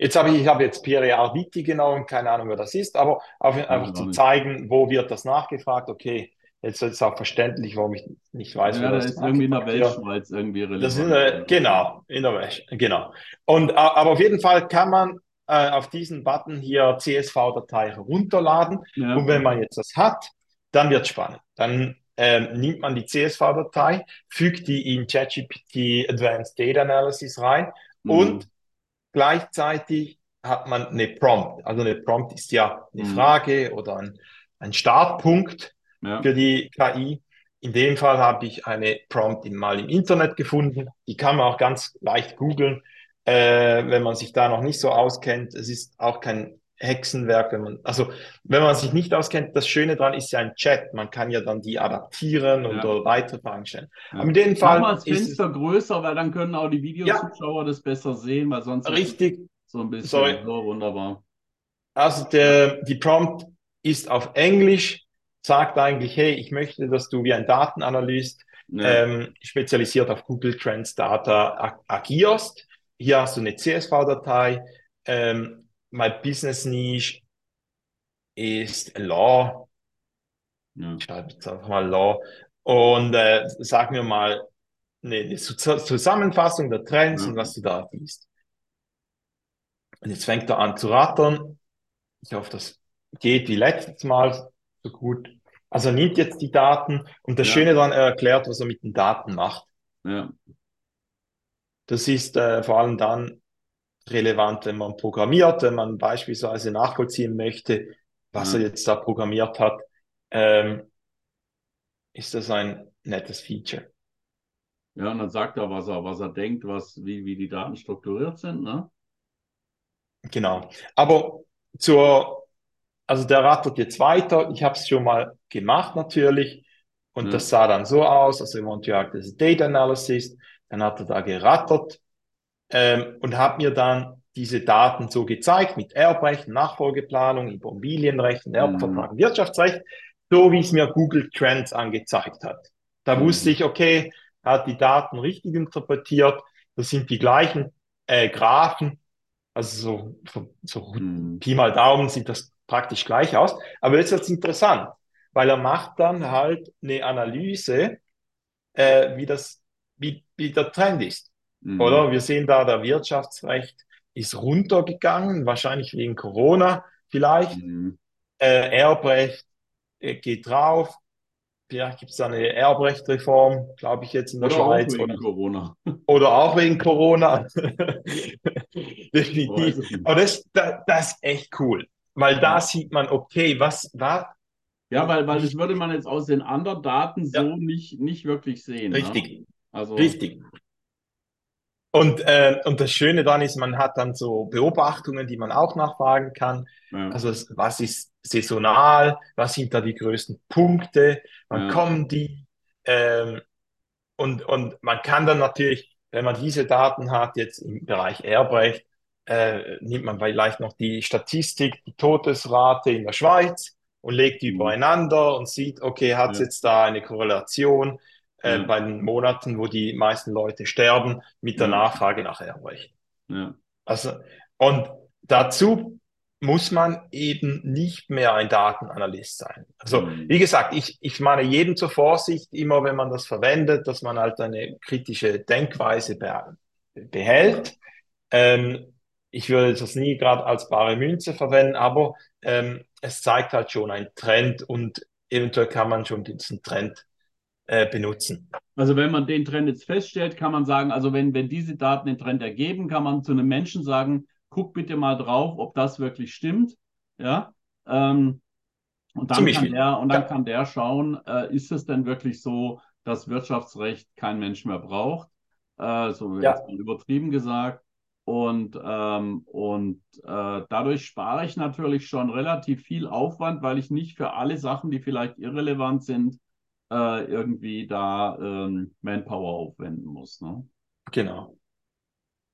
Jetzt habe ich, ich habe jetzt Pierre Arditi genommen, keine Ahnung, wer das ist, aber auf, einfach zu zeigen, wo wird das nachgefragt. Okay, jetzt ist es auch verständlich, warum ich nicht weiß, Ja, wer das ist irgendwie in der. Weltschweiz irgendwie Das ist relevant. Ja. genau, in der Wäsche, genau. Und, äh, aber auf jeden Fall kann man äh, auf diesen Button hier CSV-Datei herunterladen. Und Ja, wenn man jetzt das hat, dann wird spannend. Dann ähm, nimmt man die CSV-Datei, fügt die in ChatGPT Advanced Data Analysis rein und hm, gleichzeitig hat man eine Prompt. Also eine Prompt ist ja eine hm, Frage oder ein, ein Startpunkt ja, für die KI. In dem Fall habe ich eine Prompt in, mal im Internet gefunden. Die kann man auch ganz leicht googeln, äh, wenn man sich da noch nicht so auskennt. Es ist auch kein Hexenwerk, wenn man, also wenn man sich nicht auskennt, das Schöne daran ist ja ein Chat. Man kann ja dann die adaptieren ja, oder weitere Fragen stellen. Aber ja. in dem Mach mal Fall das ist es, Fenster größer, weil dann können auch die ja, Videozuschauer das besser sehen, weil sonst richtig, so ein bisschen sorry. so wunderbar. Also Ja, der, die Prompt ist auf Englisch, sagt eigentlich, hey, ich möchte, dass du wie ein Datenanalyst ja, ähm, spezialisiert auf Google Trends Data ag agierst. Hier hast du eine CSV-Datei. Ähm, my Business Niche ist Law. ja, Ich schreibe jetzt einfach mal Law. Und äh, sag mir mal, eine Zusammenfassung der Trends Ja. und was du da siehst. Und jetzt fängt er an zu rattern. Ich hoffe, das geht wie letztes Mal so gut. Also er nimmt jetzt die Daten und das Ja. Schöne daran, er erklärt, was er mit den Daten macht. Ja. Das ist äh, vor allem dann relevant, wenn man programmiert, wenn man beispielsweise nachvollziehen möchte, was Ja. er jetzt da programmiert hat, ähm, ist das ein nettes Feature. Ja, und dann sagt er, was er, was er denkt, was, wie, wie die Daten strukturiert sind, ne? Genau. Aber zur, also der rattert jetzt weiter. Ich habe es schon mal gemacht natürlich. Und Ja. das sah dann so aus. Also, we want to act as a data analysis. Dann hat er da gerattert ähm, und hat mir dann diese Daten so gezeigt mit Erbrecht, Nachfolgeplanung, Immobilienrecht, Erbvertrag, Wirtschaftsrecht, so wie es mir Google Trends angezeigt hat. Da Mhm. wusste ich, okay, hat die Daten richtig interpretiert. Das sind die gleichen äh, Graphen. Also so, so Mhm. Pi mal Daumen sieht das praktisch gleich aus. Aber jetzt wird's interessant, weil er macht dann halt eine Analyse, äh, wie das, wie, wie der Trend ist. Mhm. Oder? Wir sehen da, der Wirtschaftsrecht ist runtergegangen, wahrscheinlich wegen Corona vielleicht. Mhm. Äh, Erbrecht äh, geht drauf. Vielleicht gibt es da eine Erbrechtreform, glaube ich, jetzt in der Oder auch Schweiz. wegen Oder, Corona. oder auch wegen Corona. Definitiv. nicht. Aber das, das, das ist echt cool. Weil da Ja. sieht man, okay, was war Ja, weil, weil das würde man jetzt aus den anderen Daten so Ja. nicht, nicht wirklich sehen. Ne? richtig, Also, richtig. Und, äh, und das Schöne dann ist, man hat dann so Beobachtungen, die man auch nachfragen kann. ja, Also was ist saisonal? Was sind da die größten Punkte? Wann Ja. kommen die? Ähm, und, und man kann dann natürlich, wenn man diese Daten hat, jetzt im Bereich Erbrecht, äh, nimmt man vielleicht noch die Statistik, die Todesrate in der Schweiz und legt die Mhm. übereinander und sieht, okay, hat es Ja. jetzt da eine Korrelation äh, Ja. bei den Monaten, wo die meisten Leute sterben, mit der Ja. Nachfrage nach Erbrecht. ja, Also, und dazu muss man eben nicht mehr ein Datenanalyst sein. Also, Mhm. wie gesagt, ich, ich meine jedem zur Vorsicht, immer wenn man das verwendet, dass man halt eine kritische Denkweise be behält. Ähm, ich würde das nie gerade als bare Münze verwenden, aber ähm, es zeigt halt schon einen Trend und eventuell kann man schon diesen Trend äh, benutzen. Also wenn man den Trend jetzt feststellt, kann man sagen, also wenn, wenn diese Daten den Trend ergeben, kann man zu einem Menschen sagen, guck bitte mal drauf, ob das wirklich stimmt. Ja. Ähm, und dann kann der, und dann Ja. kann der schauen, äh, ist es denn wirklich so, dass Wirtschaftsrecht kein Mensch mehr braucht? Äh, so Ja. jetzt mal übertrieben gesagt. Und, ähm, und äh, dadurch spare ich natürlich schon relativ viel Aufwand, weil ich nicht für alle Sachen, die vielleicht irrelevant sind, äh, irgendwie da ähm, Manpower aufwenden muss. Ne? Genau.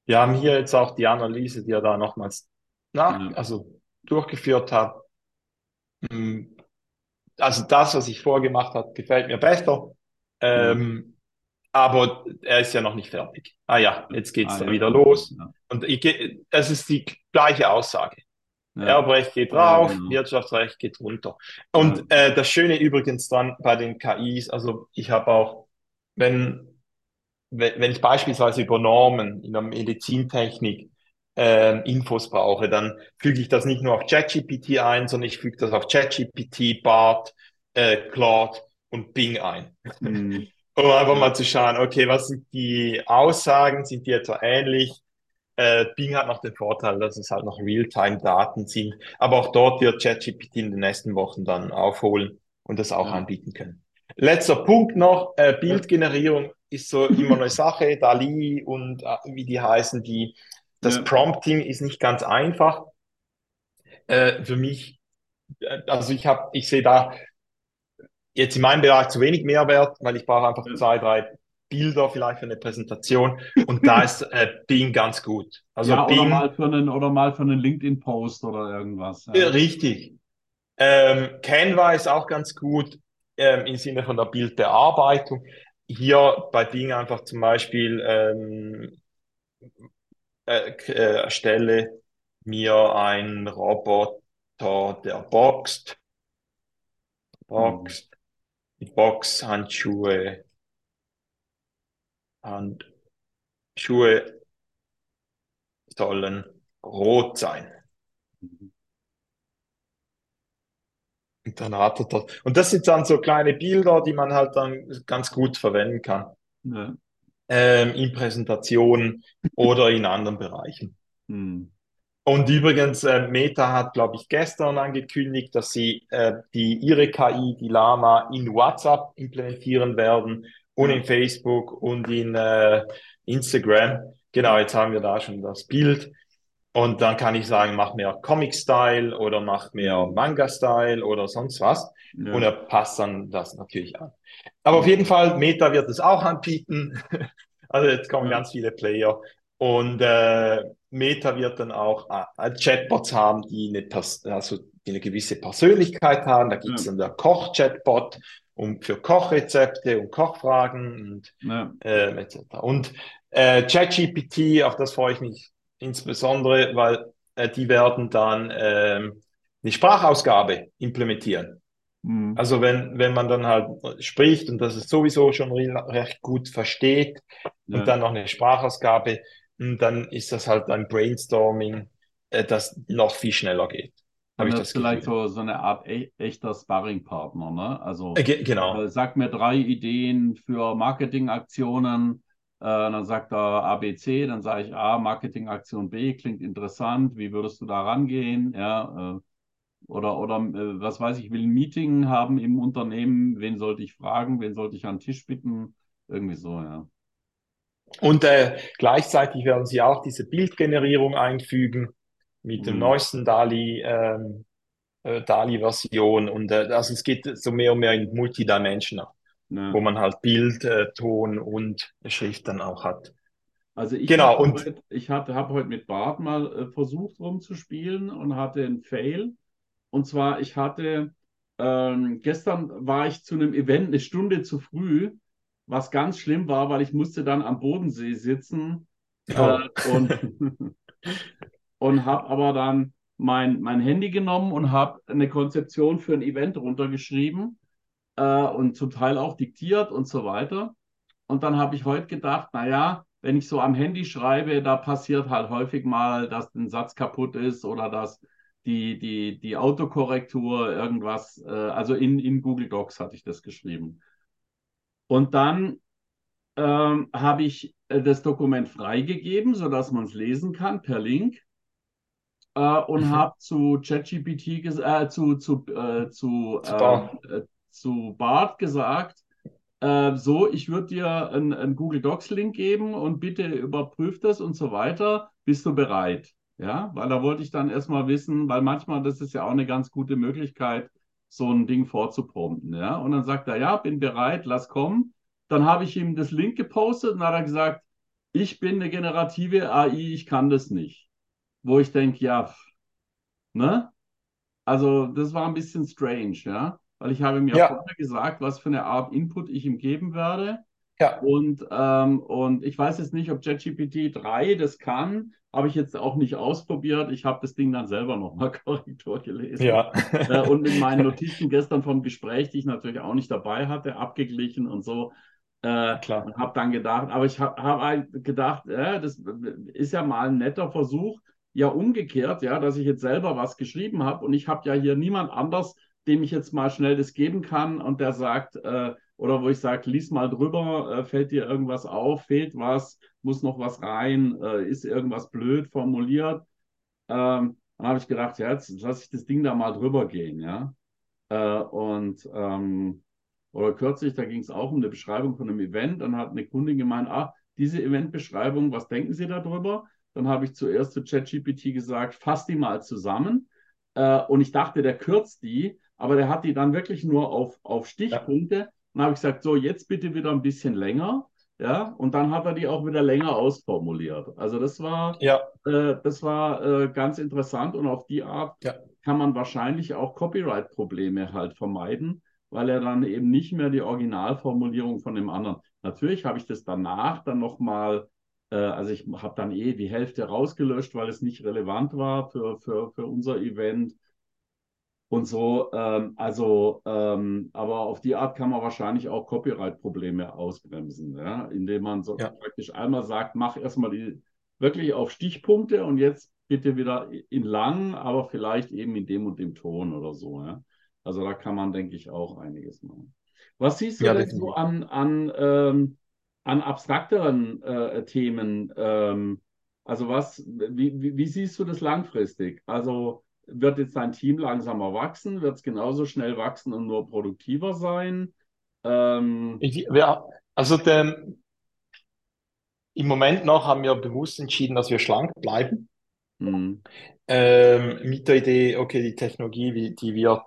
Wir haben hier jetzt auch die Analyse, die er da nochmals nach, Ja. also durchgeführt hat. Hm, Also das, was ich vorgemacht habe, gefällt mir besser. Ähm, aber er ist ja noch nicht fertig. Ah ja, jetzt geht's Ah, da ja. wieder los. Ja. Und ich, es ist die gleiche Aussage. Ja. Erbrecht geht Ja, rauf, genau. Wirtschaftsrecht geht runter. Und äh, das Schöne übrigens dann bei den KIs, also ich habe auch, wenn, wenn, ich beispielsweise über Normen in der Medizintechnik ähm, Infos brauche, dann füge ich das nicht nur auf ChatGPT ein, sondern ich füge das auf ChatGPT, BART, äh, Claude und Bing ein. Hm. Um einfach Ja. mal zu schauen, okay, was sind die Aussagen, sind die etwa ähnlich? Äh, Bing hat noch den Vorteil, dass es halt noch Realtime-Daten sind, aber auch dort wird ChatGPT in den nächsten Wochen dann aufholen und das auch Ja. anbieten können. Letzter Punkt noch, äh, Bildgenerierung ist so immer eine Sache, DALI und äh, wie die heißen, die, das Ja. Prompting ist nicht ganz einfach. Äh, für mich, äh, also ich habe, ich sehe da jetzt in meinem Bereich zu wenig Mehrwert, weil ich brauche einfach Ja. zwei, drei Bilder vielleicht für eine Präsentation und da ist äh, Bing ganz gut. Also ja, oder Bing, mal für einen, oder mal für einen LinkedIn-Post oder irgendwas. Ja. richtig. Ähm, Canva ist auch ganz gut ähm, im Sinne von der Bildbearbeitung. Hier bei Bing einfach zum Beispiel ähm, äh, äh, erstelle mir einen Roboter, der boxt, boxt, die Boxhandschuhe Handschuhe sollen rot sein. Mhm. Und dann hat er das. Und das sind dann so kleine Bilder, die man halt dann ganz gut verwenden kann. Ja. Ähm, in Präsentationen oder in anderen Bereichen. Hm. Und übrigens, äh, Meta hat, glaube ich, gestern angekündigt, dass sie äh, die, ihre KI, die Lama, in WhatsApp implementieren werden und in Facebook und in äh, Instagram. Genau, jetzt haben wir da schon das Bild. Und dann kann ich sagen, mach mehr Comic-Style oder mach mehr Manga-Style oder sonst was. Ja. Und er passt dann das natürlich an. Aber auf jeden Fall, Meta wird es auch anbieten. also jetzt kommen ganz viele Player. Und äh, Meta wird dann auch äh, Chatbots haben, die eine, also die eine gewisse Persönlichkeit haben. Da gibt es ja. dann der Koch-Chatbot um, für Kochrezepte und Kochfragen und ja. äh, etc. Und äh, ChatGPT, auf das freue ich mich insbesondere, weil äh, die werden dann äh, eine Sprachausgabe implementieren. Mhm. Also wenn, wenn man dann halt spricht und das es sowieso schon recht gut versteht ja. und dann noch eine Sprachausgabe, hm, dann ist das halt ein Brainstorming, äh, das noch viel schneller geht. Habe ich das vielleicht so, so eine Art e echter Sparringpartner, ne? Also äh, genau. Äh, sag mir drei Ideen für Marketingaktionen, äh, dann sagt er ABC, dann sage ich A, Marketingaktion B, klingt interessant, wie würdest du da rangehen? Ja, äh, oder, oder äh, was weiß ich, will ein Meeting haben im Unternehmen, wen sollte ich fragen, wen sollte ich an den Tisch bitten? Irgendwie so, ja. Und äh, gleichzeitig werden sie auch diese Bildgenerierung einfügen mit dem mhm. neuesten DALI, ähm, äh, DALI-Version. Und äh, also es geht so mehr und mehr in Multidimensional ja. wo man halt Bild, äh, Ton und Schrift dann auch hat. Also ich genau, und heute, ich habe heute mit Bart mal äh, versucht rumzuspielen und hatte einen Fail. Und zwar, ich hatte ähm, gestern war ich zu einem Event eine Stunde zu früh, was ganz schlimm war, weil ich musste dann am Bodensee sitzen oh. äh, und, und habe aber dann mein, mein Handy genommen und habe eine Konzeption für ein Event runtergeschrieben äh, und zum Teil auch diktiert und so weiter. Und dann habe ich heute gedacht, naja, wenn ich so am Handy schreibe, da passiert halt häufig mal, dass ein Satz kaputt ist oder dass die, die, die Autokorrektur irgendwas, äh, also in, in Google Docs hatte ich das geschrieben. Und dann ähm, habe ich äh, das Dokument freigegeben, sodass man es lesen kann per Link. Äh, und mhm. habe zu ChatGPT, äh, zu, zu, äh, zu, äh, zu Bart gesagt, äh, so, ich würde dir einen Google Docs-Link geben und bitte überprüf das und so weiter. Bist du bereit? Ja, weil da wollte ich dann erstmal wissen, weil manchmal, das ist ja auch eine ganz gute Möglichkeit, so ein Ding vorzuprompten. Ja, und dann sagt er, ja, bin bereit, lass kommen. Dann habe ich ihm das Link gepostet und hat er gesagt, ich bin eine generative AI, ich kann das nicht. Wo ich denke, ja, ne? Also, das war ein bisschen strange, ja weil ich habe mir ja. vorher gesagt, was für eine Art Input ich ihm geben werde. Ja. Und, ähm, und ich weiß jetzt nicht, ob ChatGPT 3 das kann, habe ich jetzt auch nicht ausprobiert. Ich habe das Ding dann selber nochmal Korrektur gelesen. Ja. Äh, und mit meinen Notizen gestern vom Gespräch, die ich natürlich auch nicht dabei hatte, abgeglichen und so. Äh, Klar. Und habe dann gedacht, aber ich habe hab halt gedacht, äh, das ist ja mal ein netter Versuch, ja umgekehrt, ja, dass ich jetzt selber was geschrieben habe und ich habe ja hier niemand anders, dem ich jetzt mal schnell das geben kann und der sagt, äh, oder wo ich sage, lies mal drüber, äh, fällt dir irgendwas auf, fehlt was, muss noch was rein, äh, ist irgendwas blöd formuliert. Ähm, dann habe ich gedacht, ja, jetzt lasse ich das Ding da mal drüber gehen, ja. Äh, und ähm, oder kürzlich, da ging es auch um eine Beschreibung von einem Event. Dann hat eine Kundin gemeint, ah, diese Eventbeschreibung, was denken Sie darüber? Dann habe ich zuerst zu ChatGPT gesagt, fass die mal zusammen. Äh, und ich dachte, der kürzt die, aber der hat die dann wirklich nur auf, auf Stichpunkte. Ja. Dann habe ich gesagt, so, jetzt bitte wieder ein bisschen länger. Ja, und dann hat er die auch wieder länger ausformuliert. Also das war, ja. äh, das war äh, ganz interessant und auf die Art ja. kann man wahrscheinlich auch Copyright-Probleme halt vermeiden, weil er dann eben nicht mehr die Originalformulierung von dem anderen. Natürlich habe ich das danach dann nochmal, also ich habe dann eh die Hälfte rausgelöscht, weil es nicht relevant war für, für, für unser Event. und so. Ähm, also, ähm, aber auf die Art kann man wahrscheinlich auch Copyright-Probleme ausbremsen, ja? indem man so Ja. praktisch einmal sagt, mach erstmal die wirklich auf Stichpunkte und jetzt bitte wieder in lang, aber vielleicht eben in dem und dem Ton oder so. Ja? Also da kann man, denke ich, auch einiges machen. Was siehst du Ja, denn so an, an, ähm, an abstrakteren äh, Themen? Ähm, also was, wie, wie, wie siehst du das langfristig? Also wird jetzt dein Team langsamer wachsen? Wird es genauso schnell wachsen und nur produktiver sein? Ähm, Ich, wir, also der, im Moment noch haben wir bewusst entschieden, dass wir schlank bleiben. hm, Ähm, mit der Idee, okay, die Technologie, die, die wird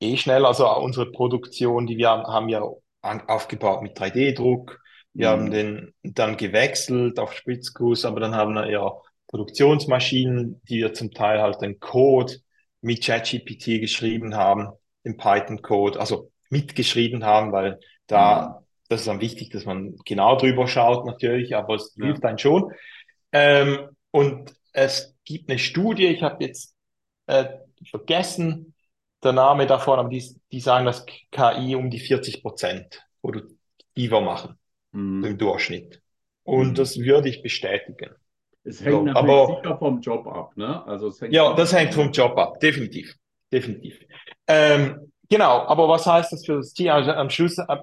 eh schnell, also unsere Produktion, die wir haben, haben ja an, aufgebaut mit 3D-Druck. Wir haben hm, den dann gewechselt auf Spritzguss, aber dann haben wir ja Produktionsmaschinen, die wir zum Teil halt den Code mit ChatGPT geschrieben haben, den Python-Code, also mitgeschrieben haben, weil da, das ist dann wichtig, dass man genau drüber schaut natürlich, aber es ja, hilft einem schon. Ähm, und es gibt eine Studie, ich habe jetzt äh, vergessen, der Name davon, aber die, die sagen, dass KI um die 40 Prozent produktiver machen hm, im Durchschnitt. Und hm. das würde ich bestätigen. Es hängt So, natürlich aber sicher vom Job ab, ne? Also es hängt ja, das hängt vom Job ab, definitiv, definitiv. Ähm, genau, aber was heißt das für das Team? Also am Schluss äh,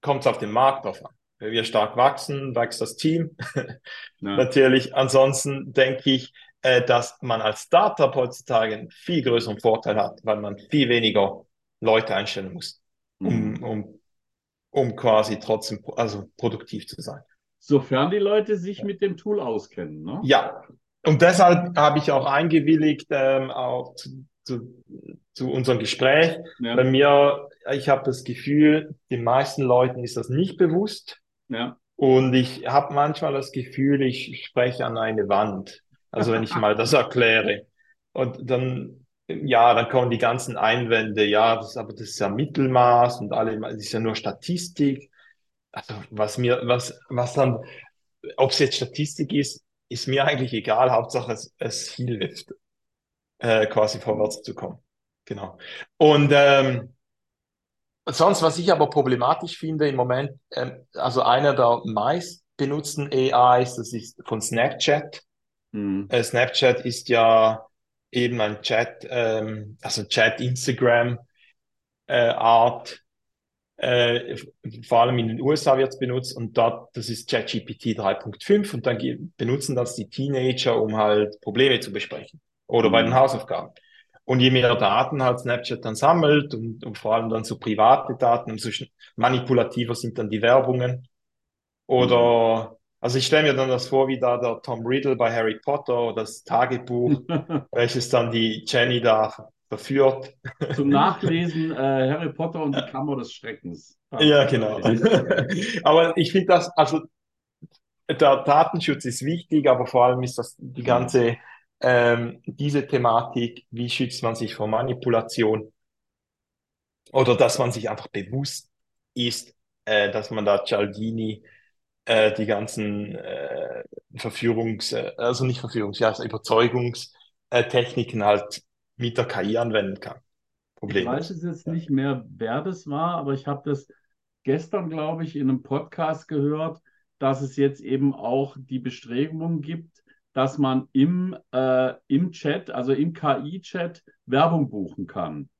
kommt es auf den Markt drauf an. Wenn wir stark wachsen, wächst das Team. Natürlich. Ansonsten denke ich, äh, dass man als Startup heutzutage einen viel größeren Vorteil hat, weil man viel weniger Leute einstellen muss, um, hm. um, um quasi trotzdem also produktiv zu sein. Sofern die Leute sich mit dem Tool auskennen, ne? Ja, und deshalb habe ich auch eingewilligt ähm, auch zu, zu, zu unserem Gespräch. Ja, Bei mir, ich habe das Gefühl, den meisten Leuten ist das nicht bewusst. ja. Und ich habe manchmal das Gefühl, ich spreche an eine Wand. Also wenn ich mal das erkläre. Und dann, ja, dann kommen die ganzen Einwände, ja, das, aber das ist ja Mittelmaß und alle, das ist ja nur Statistik. Also was mir, was, was dann, ob es jetzt Statistik ist, ist mir eigentlich egal. Hauptsache es, es hilft, äh, quasi vorwärts zu kommen. Genau. Und ähm, Sonst, was ich aber problematisch finde im Moment, ähm, also einer der meist benutzten AIs, das ist von Snapchat. Hm. Äh, Snapchat ist ja eben ein Chat, ähm, also Chat Instagram äh, Art. Äh, vor allem in den USA wird es benutzt und dort, das ist ChatGPT 3.5 und dann benutzen das die Teenager, um halt Probleme zu besprechen oder bei den Hm. Hausaufgaben. Und je mehr Daten halt Snapchat dann sammelt und, und vor allem dann so private Daten, umso manipulativer sind dann die Werbungen. Oder, also ich stelle mir dann das vor, wie da der Tom Riddle bei Harry Potter, das Tagebuch, welches dann die Jenny da verführt. Zum Nachlesen äh, Harry Potter und die Kammer des Schreckens. Ja, genau. Aber ich finde das, also der Datenschutz ist wichtig, aber vor allem ist das die ganze, ähm, diese Thematik, wie schützt man sich vor Manipulation oder dass man sich einfach bewusst ist, äh, dass man da Cialdini äh, die ganzen äh, Verführungs, äh, also nicht Verführungs, ja, also Überzeugungstechniken halt mit der KI anwenden kann. Ich Problem. weiß es jetzt nicht mehr, wer das war, aber ich habe das gestern, glaube ich, in einem Podcast gehört, dass es jetzt eben auch die Bestrebung gibt, dass man im, äh, im Chat, also im KI-Chat, Werbung buchen kann.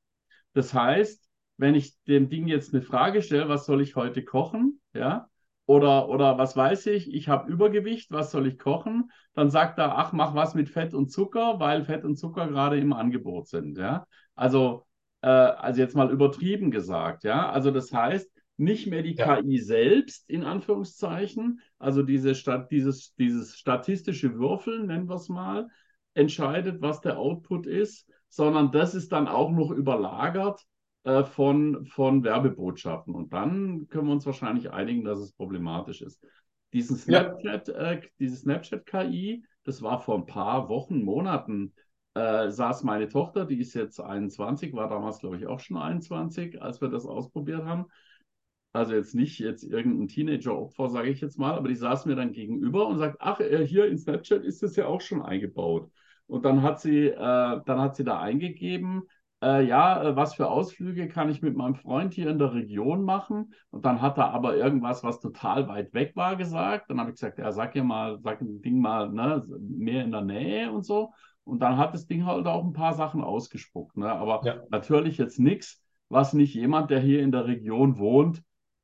Das heißt, wenn ich dem Ding jetzt eine Frage stelle, was soll ich heute kochen, ja, oder, oder was weiß ich, ich habe Übergewicht, was soll ich kochen, dann sagt er, ach, mach was mit Fett und Zucker, weil Fett und Zucker gerade im Angebot sind, ja. Also, äh, also jetzt mal übertrieben gesagt, ja. Also das heißt, nicht mehr die Ja. KI selbst, in Anführungszeichen, also diese Stat dieses, dieses statistische Würfeln, nennen wir es mal, entscheidet, was der Output ist, sondern das ist dann auch noch überlagert äh, von, von Werbebotschaften. Und dann können wir uns wahrscheinlich einigen, dass es problematisch ist. Diesen Ja. Snapchat, äh, diese Snapchat-KI, das war vor ein paar Wochen, Monaten, äh, saß meine Tochter, die ist jetzt 21, war damals, glaube ich, auch schon 21, als wir das ausprobiert haben. Also jetzt nicht jetzt irgendein Teenager-Opfer, sage ich jetzt mal, aber die saß mir dann gegenüber und sagt, ach, äh, hier in Snapchat ist das ja auch schon eingebaut. Und dann hat sie, äh, dann hat sie da eingegeben, äh, ja, äh, was für Ausflüge kann ich mit meinem Freund hier in der Region machen? Und dann hat er aber irgendwas, was total weit weg war, gesagt. Dann habe ich gesagt, ja, sag ja mal, sag ein Ding mal, ne, mehr in der Nähe und so. Und dann hat das Ding halt auch ein paar Sachen ausgespuckt. Ne? Aber ja. natürlich jetzt nichts, was nicht jemand, der hier in der Region wohnt,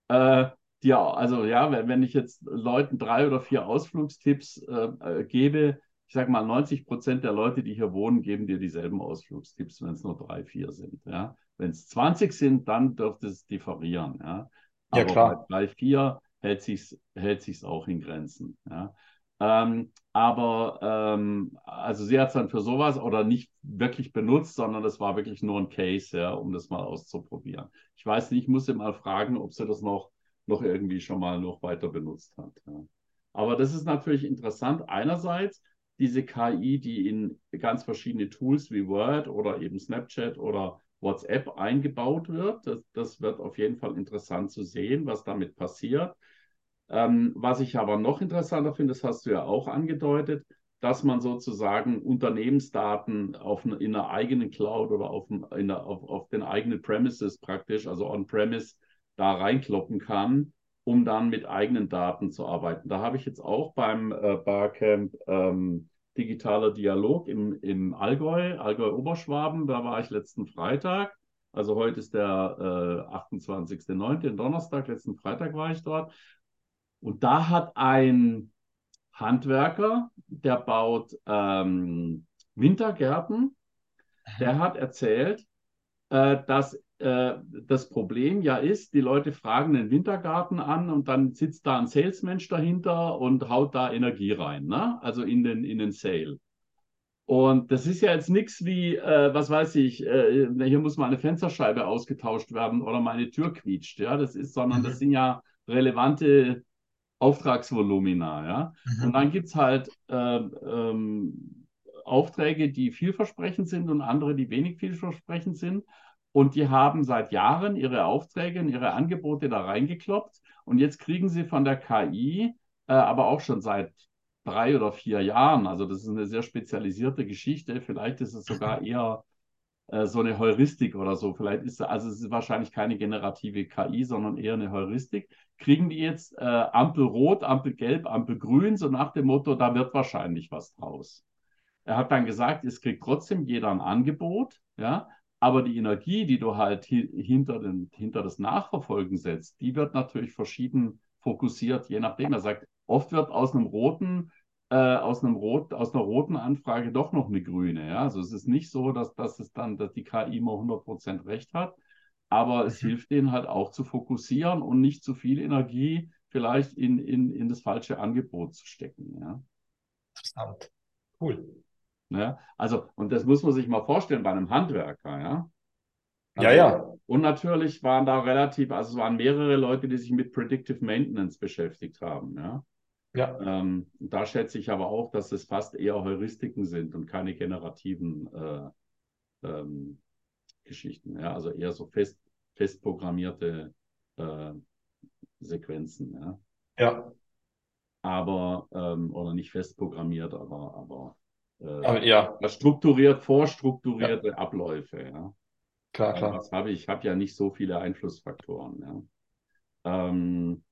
äh, dir, also ja, wenn, wenn ich jetzt Leuten drei oder vier Ausflugstipps äh, äh gebe, ich sage mal, 90 Prozent der Leute, die hier wohnen, geben dir dieselben Ausflugstipps, wenn es nur drei, vier sind. Ja? Wenn es 20 sind, dann dürfte es differieren. Ja, Aber ja klar. bei drei, vier hält sich hält sich's auch in Grenzen. Ja? Ähm, aber ähm, also sie hat es dann für sowas oder nicht wirklich benutzt, sondern es war wirklich nur ein Case, ja, um das mal auszuprobieren. Ich weiß nicht, ich muss sie mal fragen, ob sie das noch, noch irgendwie schon mal noch weiter benutzt hat. Ja. Aber das ist natürlich interessant. Einerseits, diese KI, die in ganz verschiedene Tools wie Word oder eben Snapchat oder WhatsApp eingebaut wird. Das, das wird auf jeden Fall interessant zu sehen, was damit passiert. Ähm, was ich aber noch interessanter finde, das hast du ja auch angedeutet, dass man sozusagen Unternehmensdaten auf eine, in einer eigenen Cloud oder auf, eine, auf, auf den eigenen Premises praktisch, also on-premise, da reinkloppen kann um dann mit eigenen Daten zu arbeiten. Da habe ich jetzt auch beim äh, Barcamp ähm, Digitaler Dialog im, im Allgäu, Allgäu-Oberschwaben, da war ich letzten Freitag. Also heute ist der äh, 28.09., Donnerstag, letzten Freitag war ich dort. Und da hat ein Handwerker, der baut ähm, Wintergärten, der hat erzählt, äh, dass äh, das Problem ja ist, die Leute fragen den Wintergarten an und dann sitzt da ein Salesmensch dahinter und haut da Energie rein, ne? also in den, in den Sale. Und das ist ja jetzt nichts wie, äh, was weiß ich, äh, hier muss mal eine Fensterscheibe ausgetauscht werden oder meine Tür quietscht, ja, das ist, sondern mhm. das sind ja relevante Auftragsvolumina, ja. Mhm. Und dann gibt es halt äh, ähm, Aufträge, die vielversprechend sind und andere, die wenig vielversprechend sind. Und die haben seit Jahren ihre Aufträge und ihre Angebote da reingekloppt. Und jetzt kriegen sie von der KI, äh, aber auch schon seit drei oder vier Jahren, also das ist eine sehr spezialisierte Geschichte. Vielleicht ist es sogar eher äh, so eine Heuristik oder so. Vielleicht ist also es ist wahrscheinlich keine generative KI, sondern eher eine Heuristik. Kriegen die jetzt äh, Ampel rot, Ampel gelb, Ampel grün, so nach dem Motto, da wird wahrscheinlich was draus. Er hat dann gesagt, es kriegt trotzdem jeder ein Angebot, ja, aber die Energie, die du halt hinter, den, hinter das Nachverfolgen setzt, die wird natürlich verschieden fokussiert, je nachdem. Er sagt, oft wird aus einem roten, äh, aus einem rot, aus einer roten Anfrage doch noch eine grüne. Ja? Also es ist nicht so, dass, dass es dann, dass die KI immer 100% recht hat, aber es mhm. hilft denen halt auch zu fokussieren und nicht zu viel Energie vielleicht in, in, in das falsche Angebot zu stecken. Ja? Interessant. Cool. Ne? Also, und das muss man sich mal vorstellen bei einem Handwerker, ja. Also, ja, ja. Und natürlich waren da relativ, also es waren mehrere Leute, die sich mit Predictive Maintenance beschäftigt haben, ja. Ja. Ähm, da schätze ich aber auch, dass es fast eher Heuristiken sind und keine generativen äh, ähm, Geschichten. Ja? Also eher so fest, fest programmierte äh, Sequenzen. Ja. ja. Aber, ähm, oder nicht fest programmiert, aber, aber äh, ja. strukturiert, vorstrukturierte ja. Abläufe. Ja. Klar, klar. Was habe ich? Ich habe ja nicht so viele Einflussfaktoren. Ja. Ähm,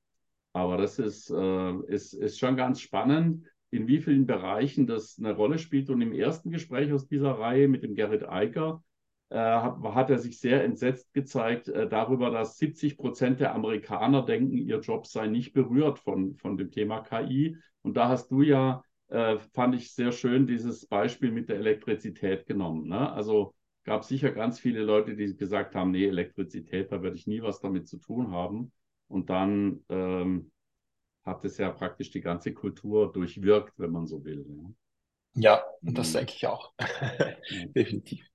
aber das ist, äh, ist, ist schon ganz spannend, in wie vielen Bereichen das eine Rolle spielt. Und im ersten Gespräch aus dieser Reihe mit dem Gerrit Eicker äh, hat er sich sehr entsetzt gezeigt äh, darüber, dass 70 Prozent der Amerikaner denken, ihr Job sei nicht berührt von, von dem Thema KI. Und da hast du ja äh, fand ich sehr schön dieses Beispiel mit der Elektrizität genommen. Ne? Also gab sicher ganz viele Leute, die gesagt haben, nee, Elektrizität, da werde ich nie was damit zu tun haben. Und dann ähm, hat es ja praktisch die ganze Kultur durchwirkt, wenn man so will. Ne? Ja, das mhm. denke ich auch. Definitiv.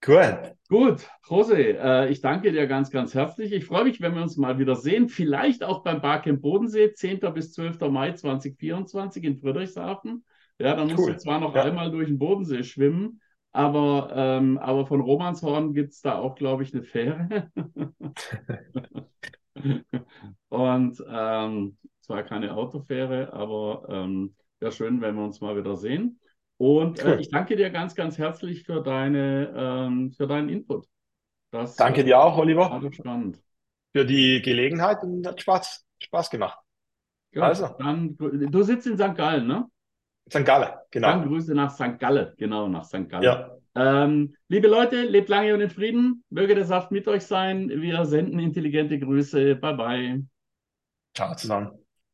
Gut. Gut, Jose, äh, ich danke dir ganz, ganz herzlich. Ich freue mich, wenn wir uns mal wieder sehen. Vielleicht auch beim Barcamp Bodensee, 10. bis 12. Mai 2024 in Friedrichshafen. Ja, dann musst cool. du zwar noch ja. einmal durch den Bodensee schwimmen, aber, ähm, aber von Romanshorn gibt es da auch, glaube ich, eine Fähre. Und ähm, zwar keine Autofähre, aber ähm, wäre schön, wenn wir uns mal wieder sehen. Und Cool. äh, ich danke dir ganz, ganz herzlich für deine, ähm, für deinen Input. Das Danke äh, dir auch, Oliver, spannend. für die Gelegenheit und hat Spaß, Spaß gemacht. Gut, Also. dann, du sitzt in St. Gallen, ne? St. Gallen, Dann genau. Grüße nach St. Gallen, genau, nach St. Gallen. Ja, Ähm, liebe Leute, lebt lange und in Frieden. Möge der Saft mit euch sein. Wir senden intelligente Grüße. Bye bye. ciao zusammen.